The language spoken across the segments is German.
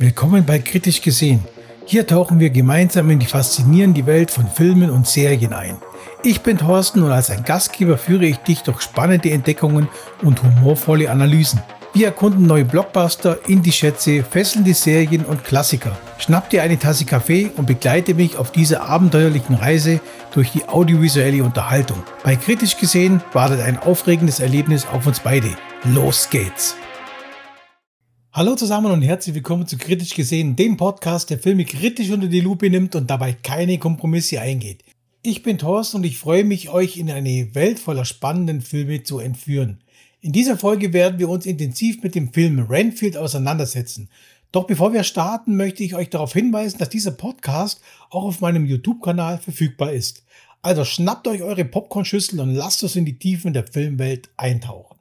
Willkommen bei Kritisch gesehen. Hier tauchen wir gemeinsam in die faszinierende Welt von Filmen und Serien ein. Ich bin Thorsten und als ein Gastgeber führe ich dich durch spannende Entdeckungen und humorvolle Analysen. Wir erkunden neue Blockbuster, Indie-Schätze, fesselnde Serien und Klassiker. Schnapp dir eine Tasse Kaffee und begleite mich auf dieser abenteuerlichen Reise durch die audiovisuelle Unterhaltung. Bei Kritisch gesehen wartet ein aufregendes Erlebnis auf uns beide. Los geht's! Hallo zusammen und herzlich willkommen zu Kritisch gesehen, dem Podcast, der Filme kritisch unter die Lupe nimmt und dabei keine Kompromisse eingeht. Ich bin Thorsten und ich freue mich, euch in eine Welt voller spannenden Filme zu entführen. In dieser Folge werden wir uns intensiv mit dem Film Renfield auseinandersetzen. Doch bevor wir starten, möchte ich euch darauf hinweisen, dass dieser Podcast auch auf meinem YouTube-Kanal verfügbar ist. Also schnappt euch eure Popcornschüssel und lasst uns in die Tiefen der Filmwelt eintauchen.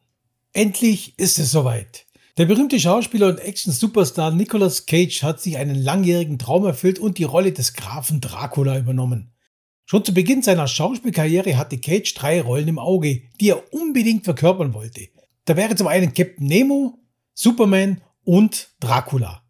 Endlich ist es soweit. Der berühmte Schauspieler und Action-Superstar Nicolas Cage hat sich einen langjährigen Traum erfüllt und die Rolle des Grafen Dracula übernommen. Schon zu Beginn seiner Schauspielkarriere hatte Cage drei Rollen im Auge, die er unbedingt verkörpern wollte. Da wäre zum einen Captain Nemo, Superman und Dracula.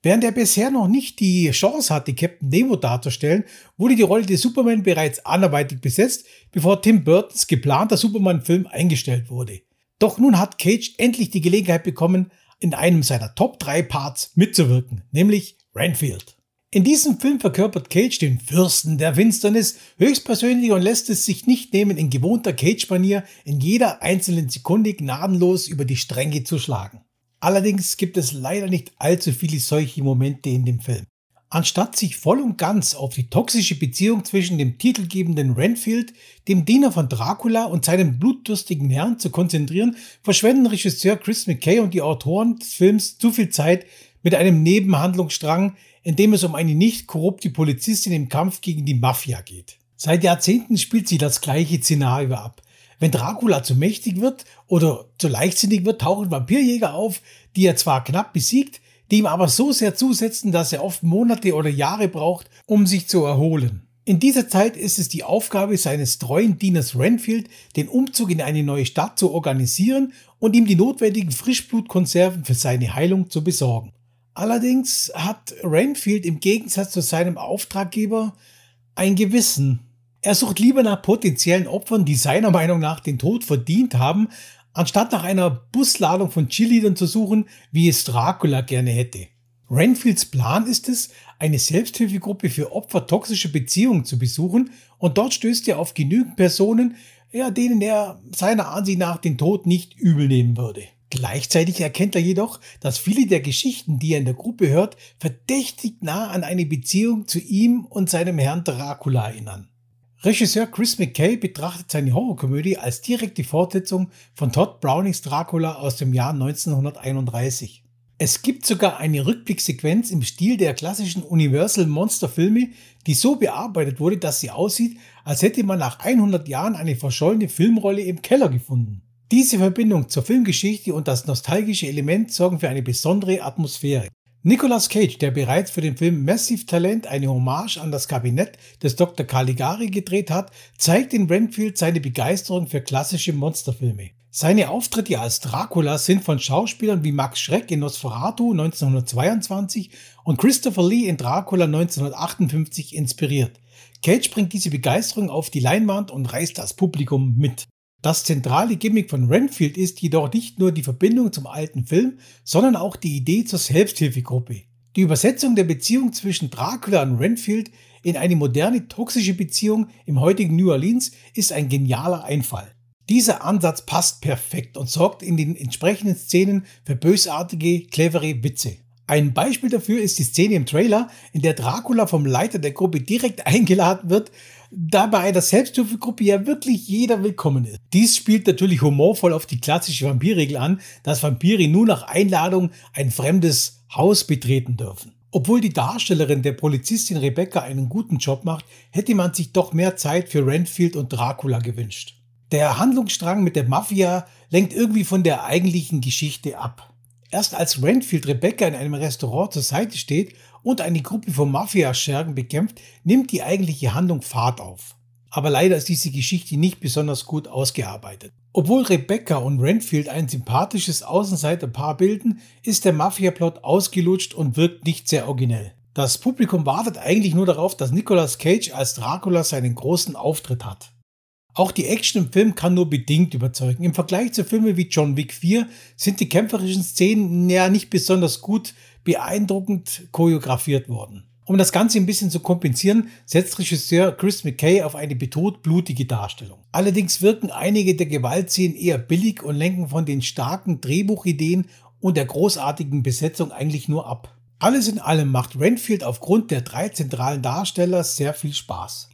Während er bisher noch nicht die Chance hatte, Captain Nemo darzustellen, wurde die Rolle des Superman bereits anderweitig besetzt, bevor Tim Burtons geplanter Superman-Film eingestellt wurde. Doch nun hat Cage endlich die Gelegenheit bekommen, in einem seiner Top 3 Parts mitzuwirken, nämlich Renfield. In diesem Film verkörpert Cage den Fürsten der Finsternis höchstpersönlich und lässt es sich nicht nehmen, in gewohnter Cage-Manier in jeder einzelnen Sekunde gnadenlos über die Stränge zu schlagen. Allerdings gibt es leider nicht allzu viele solche Momente in dem Film. Anstatt sich voll und ganz auf die toxische Beziehung zwischen dem titelgebenden Renfield, dem Diener von Dracula und seinem blutdürstigen Herrn zu konzentrieren, verschwenden Regisseur Chris McKay und die Autoren des Films zu viel Zeit mit einem Nebenhandlungsstrang, in dem es um eine nicht korrupte Polizistin im Kampf gegen die Mafia geht. Seit Jahrzehnten spielt sie das gleiche Szenario ab. Wenn Dracula zu mächtig wird oder zu leichtsinnig wird, tauchen Vampirjäger auf, die er zwar knapp besiegt, die ihm aber so sehr zusetzen, dass er oft Monate oder Jahre braucht, um sich zu erholen. In dieser Zeit ist es die Aufgabe seines treuen Dieners Renfield, den Umzug in eine neue Stadt zu organisieren und ihm die notwendigen Frischblutkonserven für seine Heilung zu besorgen. Allerdings hat Renfield im Gegensatz zu seinem Auftraggeber ein Gewissen. Er sucht lieber nach potenziellen Opfern, die seiner Meinung nach den Tod verdient haben, anstatt nach einer Busladung von Cheerleadern zu suchen, wie es Dracula gerne hätte. Renfields Plan ist es, eine Selbsthilfegruppe für Opfer toxischer Beziehungen zu besuchen und dort stößt er auf genügend Personen, ja, denen er seiner Ansicht nach den Tod nicht übel nehmen würde. Gleichzeitig erkennt er jedoch, dass viele der Geschichten, die er in der Gruppe hört, verdächtig nah an eine Beziehung zu ihm und seinem Herrn Dracula erinnern. Regisseur Chris McKay betrachtet seine Horrorkomödie als direkte Fortsetzung von Todd Brownings Dracula aus dem Jahr 1931. Es gibt sogar eine Rückblicksequenz im Stil der klassischen Universal Monster Filme, die so bearbeitet wurde, dass sie aussieht, als hätte man nach 100 Jahren eine verschollene Filmrolle im Keller gefunden. Diese Verbindung zur Filmgeschichte und das nostalgische Element sorgen für eine besondere Atmosphäre. Nicolas Cage, der bereits für den Film Massive Talent eine Hommage an das Kabinett des Dr. Caligari gedreht hat, zeigt in Renfield seine Begeisterung für klassische Monsterfilme. Seine Auftritte als Dracula sind von Schauspielern wie Max Schreck in Nosferatu 1922 und Christopher Lee in Dracula 1958 inspiriert. Cage bringt diese Begeisterung auf die Leinwand und reißt das Publikum mit. Das zentrale Gimmick von Renfield ist jedoch nicht nur die Verbindung zum alten Film, sondern auch die Idee zur Selbsthilfegruppe. Die Übersetzung der Beziehung zwischen Dracula und Renfield in eine moderne toxische Beziehung im heutigen New Orleans ist ein genialer Einfall. Dieser Ansatz passt perfekt und sorgt in den entsprechenden Szenen für bösartige, clevere Witze. Ein Beispiel dafür ist die Szene im Trailer, in der Dracula vom Leiter der Gruppe direkt eingeladen wird, da bei einer Selbsthilfegruppe ja wirklich jeder willkommen ist. Dies spielt natürlich humorvoll auf die klassische Vampirregel an, dass Vampire nur nach Einladung ein fremdes Haus betreten dürfen. Obwohl die Darstellerin der Polizistin Rebecca einen guten Job macht, hätte man sich doch mehr Zeit für Renfield und Dracula gewünscht. Der Handlungsstrang mit der Mafia lenkt irgendwie von der eigentlichen Geschichte ab. Erst als Renfield Rebecca in einem Restaurant zur Seite steht und eine Gruppe von Mafia-Schergen bekämpft, nimmt die eigentliche Handlung Fahrt auf. Aber leider ist diese Geschichte nicht besonders gut ausgearbeitet. Obwohl Rebecca und Renfield ein sympathisches Außenseiterpaar bilden, ist der Mafia-Plot ausgelutscht und wirkt nicht sehr originell. Das Publikum wartet eigentlich nur darauf, dass Nicolas Cage als Dracula seinen großen Auftritt hat. Auch die Action im Film kann nur bedingt überzeugen. Im Vergleich zu Filmen wie John Wick 4 sind die kämpferischen Szenen ja nicht besonders gut beeindruckend choreografiert worden. Um das Ganze ein bisschen zu kompensieren, setzt Regisseur Chris McKay auf eine betont blutige Darstellung. Allerdings wirken einige der Gewaltszenen eher billig und lenken von den starken Drehbuchideen und der großartigen Besetzung eigentlich nur ab. Alles in allem macht Renfield aufgrund der drei zentralen Darsteller sehr viel Spaß.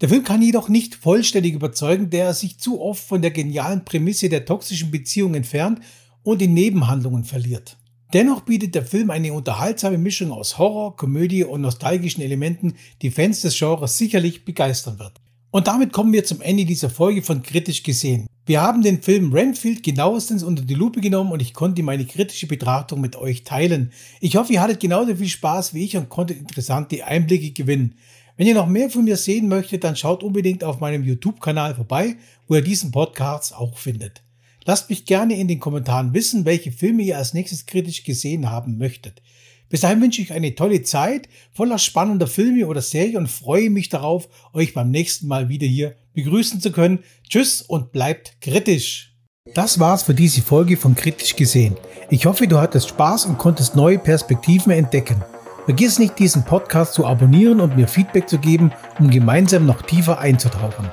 Der Film kann jedoch nicht vollständig überzeugen, da er sich zu oft von der genialen Prämisse der toxischen Beziehung entfernt und in Nebenhandlungen verliert. Dennoch bietet der Film eine unterhaltsame Mischung aus Horror, Komödie und nostalgischen Elementen, die Fans des Genres sicherlich begeistern wird. Und damit kommen wir zum Ende dieser Folge von Kritisch gesehen. Wir haben den Film Renfield genauestens unter die Lupe genommen und ich konnte meine kritische Betrachtung mit euch teilen. Ich hoffe, ihr hattet genauso viel Spaß wie ich und konntet interessante Einblicke gewinnen. Wenn ihr noch mehr von mir sehen möchtet, dann schaut unbedingt auf meinem YouTube-Kanal vorbei, wo ihr diesen Podcast auch findet. Lasst mich gerne in den Kommentaren wissen, welche Filme ihr als nächstes kritisch gesehen haben möchtet. Bis dahin wünsche ich eine tolle Zeit voller spannender Filme oder Serien und freue mich darauf, euch beim nächsten Mal wieder hier begrüßen zu können. Tschüss und bleibt kritisch. Das war's für diese Folge von Kritisch gesehen. Ich hoffe, du hattest Spaß und konntest neue Perspektiven entdecken. Vergiss nicht, diesen Podcast zu abonnieren und mir Feedback zu geben, um gemeinsam noch tiefer einzutauchen.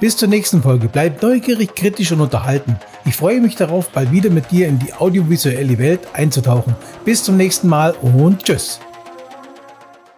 Bis zur nächsten Folge. Bleib neugierig, kritisch und unterhalten. Ich freue mich darauf, bald wieder mit dir in die audiovisuelle Welt einzutauchen. Bis zum nächsten Mal und tschüss.